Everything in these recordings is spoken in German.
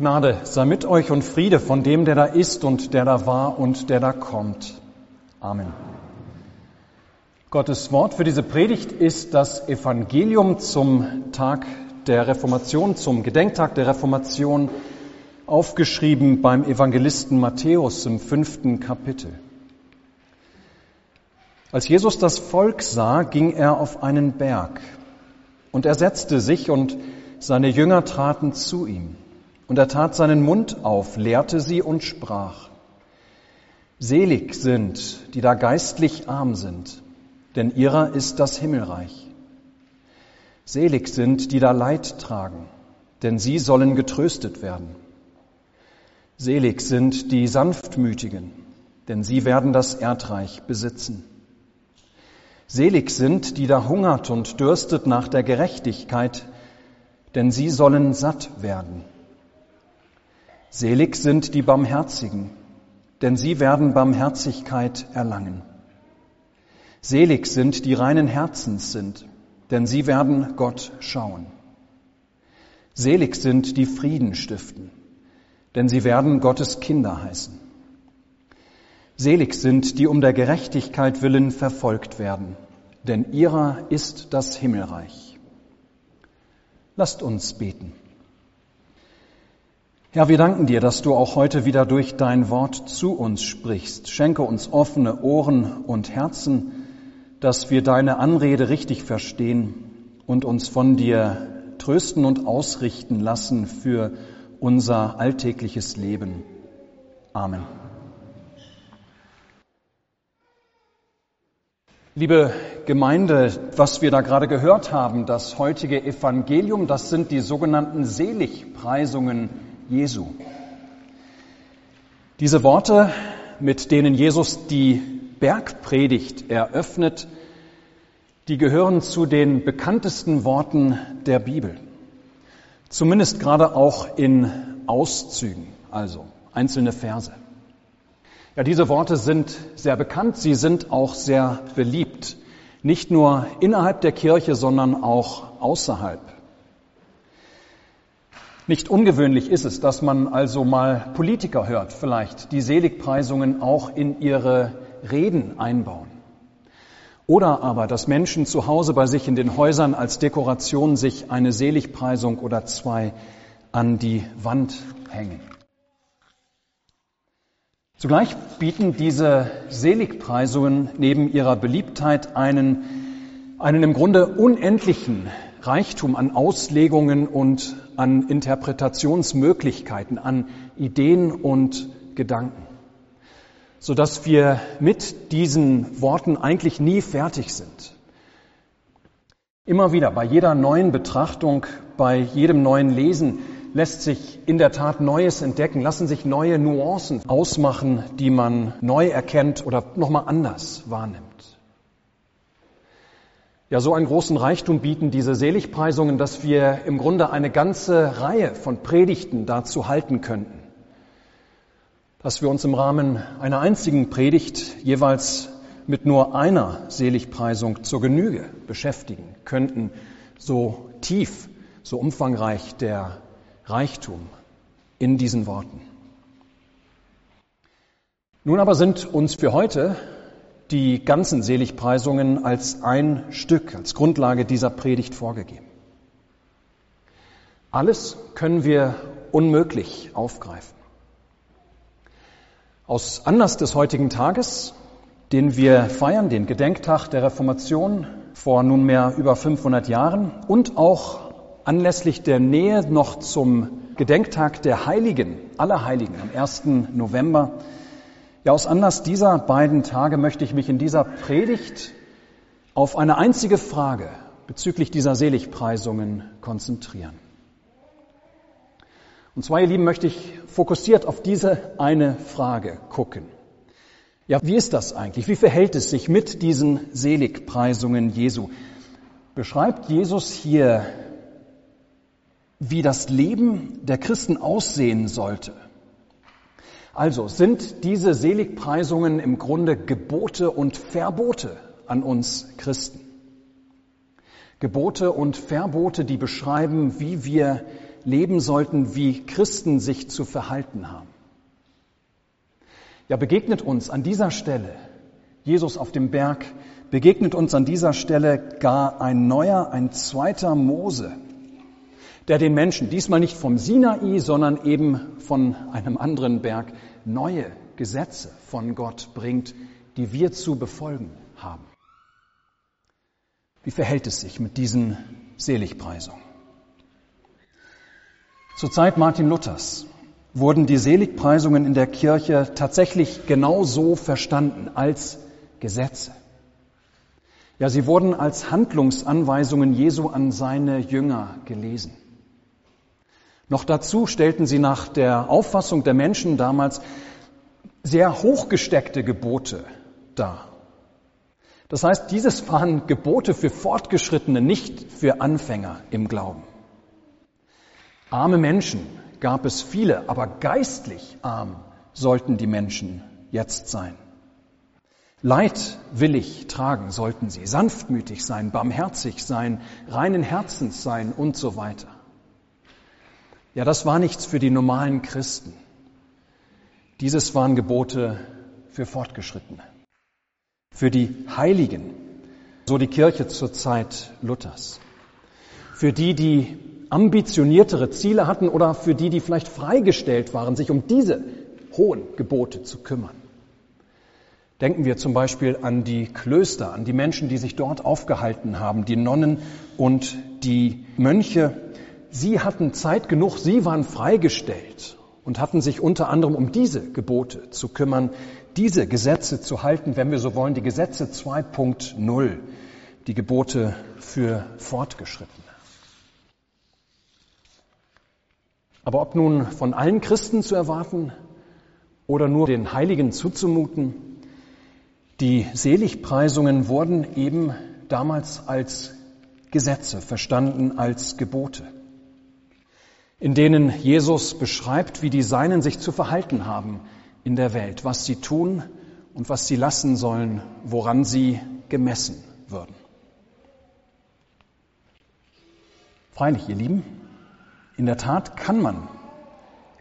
Gnade sei mit euch und Friede von dem, der da ist und der da war und der da kommt. Amen. Gottes Wort für diese Predigt ist das Evangelium zum Tag der Reformation, zum Gedenktag der Reformation, aufgeschrieben beim Evangelisten Matthäus im fünften Kapitel. Als Jesus das Volk sah, ging er auf einen Berg und er setzte sich und seine Jünger traten zu ihm. Und er tat seinen Mund auf, lehrte sie und sprach, Selig sind, die da geistlich arm sind, denn ihrer ist das Himmelreich. Selig sind, die da Leid tragen, denn sie sollen getröstet werden. Selig sind die Sanftmütigen, denn sie werden das Erdreich besitzen. Selig sind, die da hungert und dürstet nach der Gerechtigkeit, denn sie sollen satt werden. Selig sind die Barmherzigen, denn sie werden Barmherzigkeit erlangen. Selig sind die reinen Herzens sind, denn sie werden Gott schauen. Selig sind die Frieden stiften, denn sie werden Gottes Kinder heißen. Selig sind, die um der Gerechtigkeit willen verfolgt werden, denn ihrer ist das Himmelreich. Lasst uns beten. Herr, wir danken dir, dass du auch heute wieder durch dein Wort zu uns sprichst. Schenke uns offene Ohren und Herzen, dass wir deine Anrede richtig verstehen und uns von dir trösten und ausrichten lassen für unser alltägliches Leben. Amen. Liebe Gemeinde, was wir da gerade gehört haben, das heutige Evangelium, das sind die sogenannten Seligpreisungen Jesu. Diese Worte, mit denen Jesus die Bergpredigt eröffnet, die gehören zu den bekanntesten Worten der Bibel. Zumindest gerade auch in Auszügen, also einzelne Verse. Ja, diese Worte sind sehr bekannt, sie sind auch sehr beliebt. Nicht nur innerhalb der Kirche, sondern auch außerhalb. Nicht ungewöhnlich ist es, dass man also mal Politiker hört, vielleicht, die Seligpreisungen auch in ihre Reden einbauen. Oder aber, dass Menschen zu Hause bei sich in den Häusern als Dekoration sich eine Seligpreisung oder zwei an die Wand hängen. Zugleich bieten diese Seligpreisungen neben ihrer Beliebtheit einen, einen im Grunde unendlichen Reichtum an Auslegungen und an Interpretationsmöglichkeiten, an Ideen und Gedanken, so dass wir mit diesen Worten eigentlich nie fertig sind. Immer wieder bei jeder neuen Betrachtung, bei jedem neuen Lesen lässt sich in der Tat Neues entdecken, lassen sich neue Nuancen ausmachen, die man neu erkennt oder nochmal anders wahrnimmt. Ja, so einen großen Reichtum bieten diese Seligpreisungen, dass wir im Grunde eine ganze Reihe von Predigten dazu halten könnten. Dass wir uns im Rahmen einer einzigen Predigt jeweils mit nur einer Seligpreisung zur Genüge beschäftigen könnten, so tief, so umfangreich der Reichtum in diesen Worten. Nun aber sind uns für heute die ganzen Seligpreisungen als ein Stück, als Grundlage dieser Predigt vorgegeben. Alles können wir unmöglich aufgreifen. Aus Anlass des heutigen Tages, den wir feiern, den Gedenktag der Reformation vor nunmehr über 500 Jahren und auch anlässlich der Nähe noch zum Gedenktag der Heiligen, aller Heiligen am 1. November, ja, aus Anlass dieser beiden Tage möchte ich mich in dieser Predigt auf eine einzige Frage bezüglich dieser Seligpreisungen konzentrieren. Und zwar, ihr Lieben, möchte ich fokussiert auf diese eine Frage gucken. Ja, wie ist das eigentlich? Wie verhält es sich mit diesen Seligpreisungen Jesu? Beschreibt Jesus hier, wie das Leben der Christen aussehen sollte? Also sind diese Seligpreisungen im Grunde Gebote und Verbote an uns Christen. Gebote und Verbote, die beschreiben, wie wir leben sollten, wie Christen sich zu verhalten haben. Ja, begegnet uns an dieser Stelle, Jesus auf dem Berg, begegnet uns an dieser Stelle gar ein neuer, ein zweiter Mose, der den Menschen, diesmal nicht vom Sinai, sondern eben von einem anderen Berg, neue Gesetze von Gott bringt, die wir zu befolgen haben. Wie verhält es sich mit diesen Seligpreisungen? Zur Zeit Martin Luthers wurden die Seligpreisungen in der Kirche tatsächlich genau so verstanden als Gesetze. Ja, sie wurden als Handlungsanweisungen Jesu an seine Jünger gelesen. Noch dazu stellten sie nach der Auffassung der Menschen damals sehr hochgesteckte Gebote dar. Das heißt, dieses waren Gebote für Fortgeschrittene, nicht für Anfänger im Glauben. Arme Menschen gab es viele, aber geistlich arm sollten die Menschen jetzt sein. Leid willig tragen sollten sie, sanftmütig sein, barmherzig sein, reinen Herzens sein und so weiter. Ja, das war nichts für die normalen Christen. Dieses waren Gebote für Fortgeschrittene für die Heiligen, so die Kirche zur Zeit Luthers, für die, die ambitioniertere Ziele hatten oder für die, die vielleicht freigestellt waren, sich um diese hohen Gebote zu kümmern. Denken wir zum Beispiel an die Klöster, an die Menschen, die sich dort aufgehalten haben, die Nonnen und die Mönche. Sie hatten Zeit genug, sie waren freigestellt und hatten sich unter anderem um diese Gebote zu kümmern, diese Gesetze zu halten, wenn wir so wollen, die Gesetze 2.0, die Gebote für Fortgeschrittene. Aber ob nun von allen Christen zu erwarten oder nur den Heiligen zuzumuten, die Seligpreisungen wurden eben damals als Gesetze verstanden, als Gebote, in denen Jesus beschreibt, wie die Seinen sich zu verhalten haben, in der Welt, was sie tun und was sie lassen sollen, woran sie gemessen würden. Freilich, ihr Lieben, in der Tat kann man,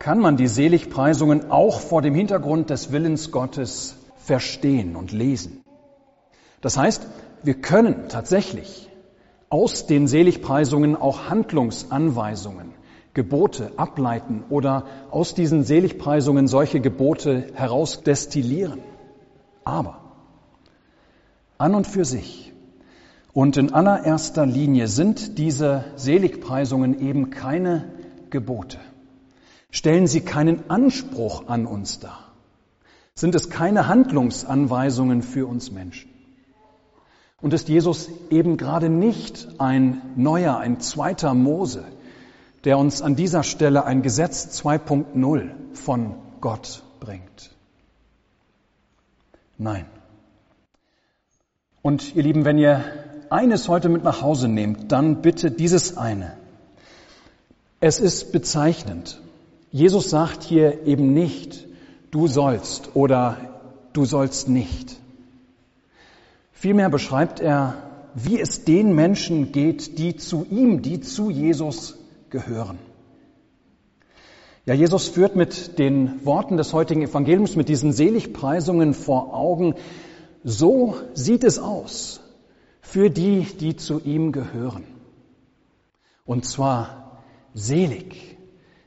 kann man die Seligpreisungen auch vor dem Hintergrund des Willens Gottes verstehen und lesen. Das heißt, wir können tatsächlich aus den Seligpreisungen auch Handlungsanweisungen Gebote ableiten oder aus diesen Seligpreisungen solche Gebote herausdestillieren. Aber an und für sich und in allererster Linie sind diese Seligpreisungen eben keine Gebote. Stellen sie keinen Anspruch an uns dar. Sind es keine Handlungsanweisungen für uns Menschen. Und ist Jesus eben gerade nicht ein neuer, ein zweiter Mose, der uns an dieser Stelle ein Gesetz 2.0 von Gott bringt. Nein. Und ihr Lieben, wenn ihr eines heute mit nach Hause nehmt, dann bitte dieses eine. Es ist bezeichnend. Jesus sagt hier eben nicht, du sollst oder du sollst nicht. Vielmehr beschreibt er, wie es den Menschen geht, die zu ihm, die zu Jesus gehören. Ja, Jesus führt mit den Worten des heutigen Evangeliums, mit diesen Seligpreisungen vor Augen, so sieht es aus für die, die zu ihm gehören. Und zwar selig,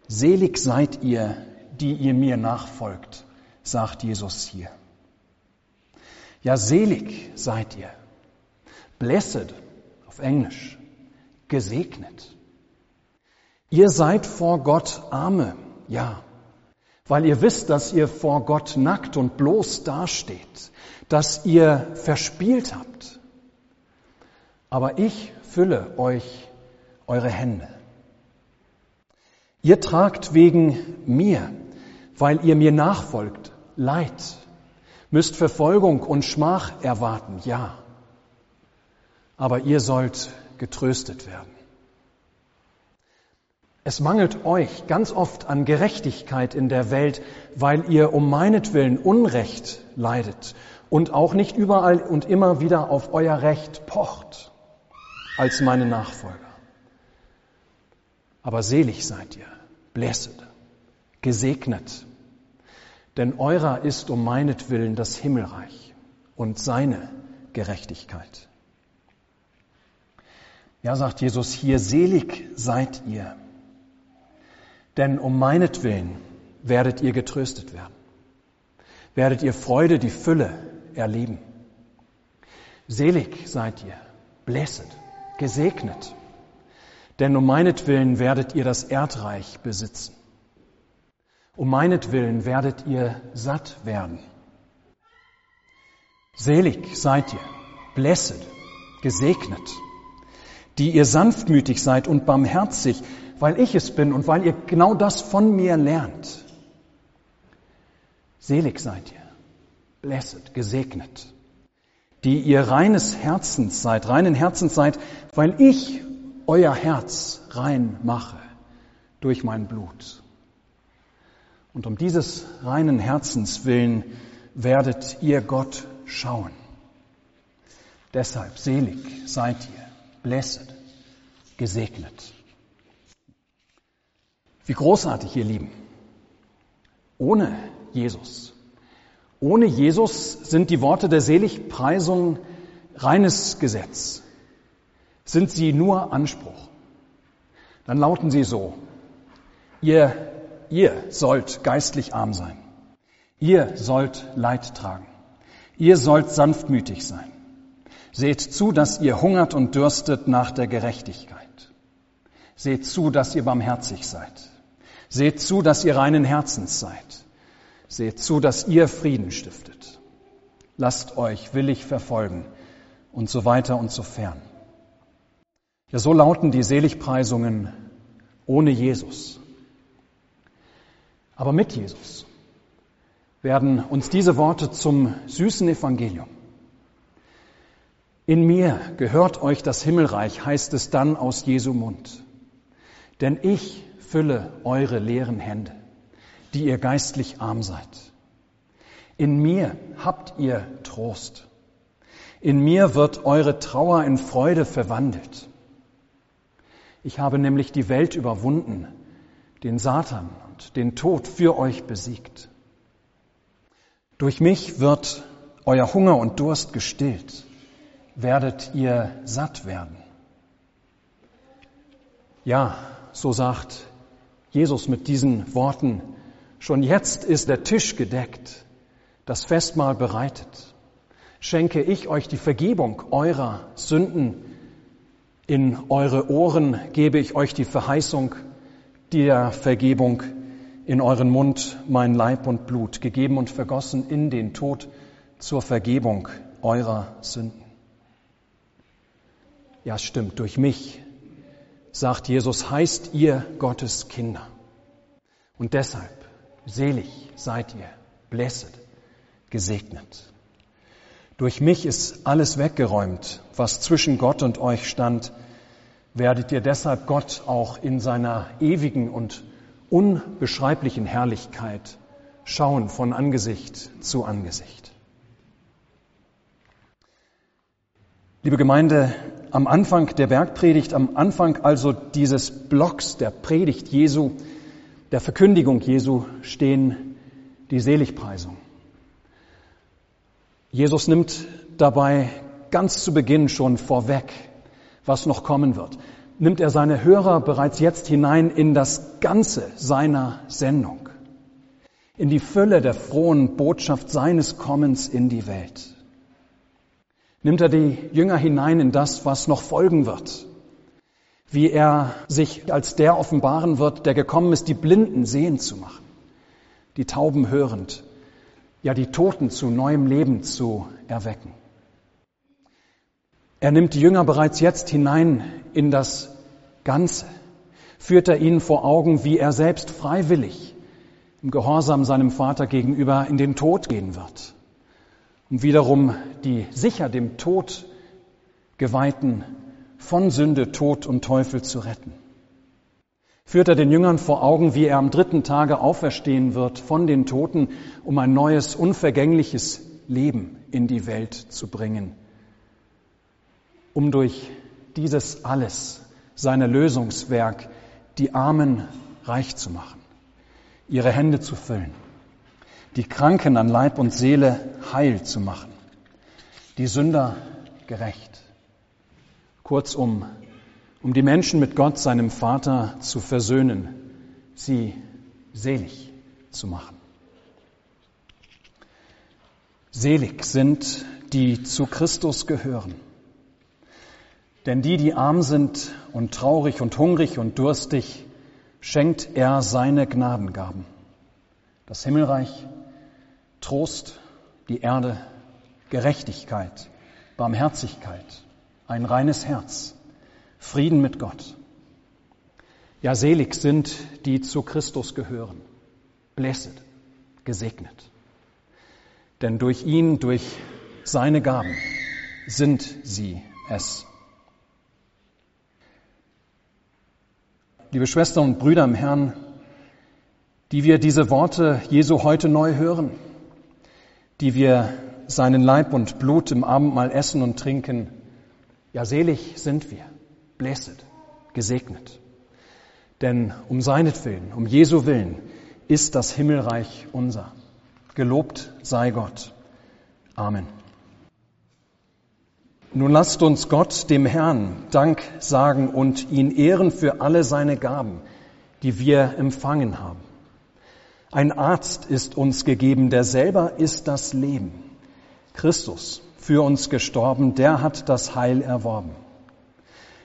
selig seid ihr, die ihr mir nachfolgt, sagt Jesus hier. Ja, selig seid ihr. Blessed auf Englisch. Gesegnet. Ihr seid vor Gott Arme, ja, weil ihr wisst, dass ihr vor Gott nackt und bloß dasteht, dass ihr verspielt habt. Aber ich fülle euch eure Hände. Ihr tragt wegen mir, weil ihr mir nachfolgt, Leid, müsst Verfolgung und Schmach erwarten, ja. Aber ihr sollt getröstet werden. Es mangelt euch ganz oft an Gerechtigkeit in der Welt, weil ihr um meinetwillen Unrecht leidet und auch nicht überall und immer wieder auf euer Recht pocht als meine Nachfolger. Aber selig seid ihr, blessed, gesegnet, denn eurer ist um meinetwillen das Himmelreich und seine Gerechtigkeit. Ja, sagt Jesus hier, selig seid ihr, denn um meinetwillen werdet ihr getröstet werden, werdet ihr Freude, die Fülle erleben. Selig seid ihr, blessed, gesegnet, denn um meinetwillen werdet ihr das Erdreich besitzen. Um meinetwillen werdet ihr satt werden. Selig seid ihr, blessed, gesegnet, die ihr sanftmütig seid und barmherzig, weil ich es bin und weil ihr genau das von mir lernt. Selig seid ihr, blessed, gesegnet, die ihr reines Herzens seid, reinen Herzens seid, weil ich euer Herz rein mache durch mein Blut. Und um dieses reinen Herzens willen werdet ihr Gott schauen. Deshalb selig seid ihr, blessed, gesegnet. Wie großartig, ihr Lieben. Ohne Jesus. Ohne Jesus sind die Worte der Seligpreisung reines Gesetz. Sind sie nur Anspruch. Dann lauten sie so. Ihr, ihr sollt geistlich arm sein. Ihr sollt Leid tragen. Ihr sollt sanftmütig sein. Seht zu, dass ihr hungert und dürstet nach der Gerechtigkeit. Seht zu, dass ihr barmherzig seid. Seht zu, dass ihr reinen Herzens seid. Seht zu, dass ihr Frieden stiftet. Lasst euch willig verfolgen und so weiter und so fern. Ja, so lauten die Seligpreisungen ohne Jesus. Aber mit Jesus werden uns diese Worte zum süßen Evangelium. In mir gehört euch das Himmelreich, heißt es dann aus Jesu Mund. Denn ich fülle eure leeren Hände, die ihr geistlich arm seid. In mir habt ihr Trost. In mir wird eure Trauer in Freude verwandelt. Ich habe nämlich die Welt überwunden, den Satan und den Tod für euch besiegt. Durch mich wird euer Hunger und Durst gestillt, werdet ihr satt werden. Ja, so sagt Jesus mit diesen Worten, schon jetzt ist der Tisch gedeckt, das Festmahl bereitet. Schenke ich euch die Vergebung eurer Sünden, in eure Ohren gebe ich euch die Verheißung der Vergebung in euren Mund mein Leib und Blut, gegeben und vergossen in den Tod zur Vergebung eurer Sünden. Ja, stimmt, durch mich, sagt Jesus, heißt ihr Gottes Kinder. Und deshalb, selig seid ihr, blessed, gesegnet. Durch mich ist alles weggeräumt, was zwischen Gott und euch stand. Werdet ihr deshalb Gott auch in seiner ewigen und unbeschreiblichen Herrlichkeit schauen von Angesicht zu Angesicht. Liebe Gemeinde, am Anfang der Bergpredigt, am Anfang also dieses Blocks der Predigt Jesu, der Verkündigung Jesu stehen die Seligpreisung. Jesus nimmt dabei ganz zu Beginn schon vorweg, was noch kommen wird nimmt er seine Hörer bereits jetzt hinein in das Ganze seiner Sendung, in die Fülle der frohen Botschaft seines Kommens in die Welt. Nimmt er die Jünger hinein in das, was noch folgen wird, wie er sich als der offenbaren wird, der gekommen ist, die Blinden sehend zu machen, die Tauben hörend, ja die Toten zu neuem Leben zu erwecken. Er nimmt die Jünger bereits jetzt hinein in das Ganze, führt er ihnen vor Augen, wie er selbst freiwillig im Gehorsam seinem Vater gegenüber in den Tod gehen wird, um wiederum die sicher dem Tod geweihten von Sünde, Tod und Teufel zu retten. Führt er den Jüngern vor Augen, wie er am dritten Tage auferstehen wird von den Toten, um ein neues, unvergängliches Leben in die Welt zu bringen, um durch dieses alles sein Lösungswerk die Armen reich zu machen, ihre Hände zu füllen, die Kranken an Leib und Seele heil zu machen, die Sünder gerecht. Kurzum, um die Menschen mit Gott, seinem Vater, zu versöhnen, sie selig zu machen. Selig sind, die zu Christus gehören. Denn die, die arm sind und traurig und hungrig und durstig, schenkt er seine Gnadengaben. Das Himmelreich, Trost, die Erde, Gerechtigkeit, Barmherzigkeit, ein reines Herz, Frieden mit Gott. Ja, selig sind, die zu Christus gehören. Blessed, gesegnet. Denn durch ihn, durch seine Gaben sind sie es. Liebe Schwestern und Brüder im Herrn, die wir diese Worte Jesu heute neu hören, die wir seinen Leib und Blut im Abendmahl essen und trinken, ja selig sind wir, blessed, gesegnet. Denn um seinetwillen, um Jesu willen, ist das Himmelreich unser. Gelobt sei Gott. Amen. Nun lasst uns Gott, dem Herrn, Dank sagen und ihn ehren für alle seine Gaben, die wir empfangen haben. Ein Arzt ist uns gegeben, der selber ist das Leben. Christus, für uns gestorben, der hat das Heil erworben.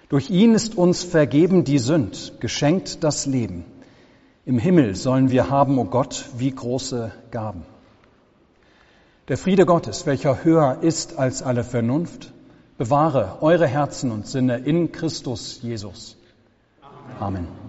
Durch ihn ist uns vergeben die Sünd, geschenkt das Leben. Im Himmel sollen wir haben, o oh Gott, wie große Gaben. Der Friede Gottes, welcher höher ist als alle Vernunft, bewahre eure Herzen und Sinne in Christus Jesus. Amen.